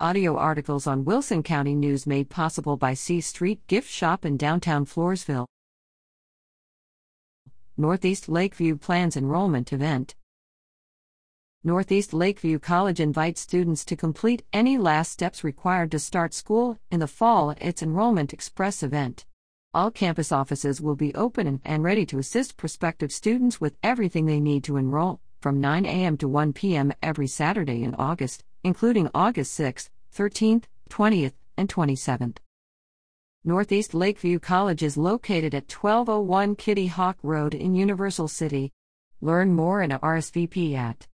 Audio articles on Wilson County News made possible by C Street Gift Shop in downtown Floresville. Northeast Lakeview plans enrollment event. Northeast Lakeview College invites students to complete any last steps required to start school in the fall at its Enrollment Express event. All campus offices will be open and ready to assist prospective students with everything they need to enroll, from 9 a.m. to 1 p.m. every Saturday in August, including August 6th, 13th, 20th, and 27th. Northeast Lakeview College is located at 1201 Kitty Hawk Road in Universal City. Learn more and RSVP at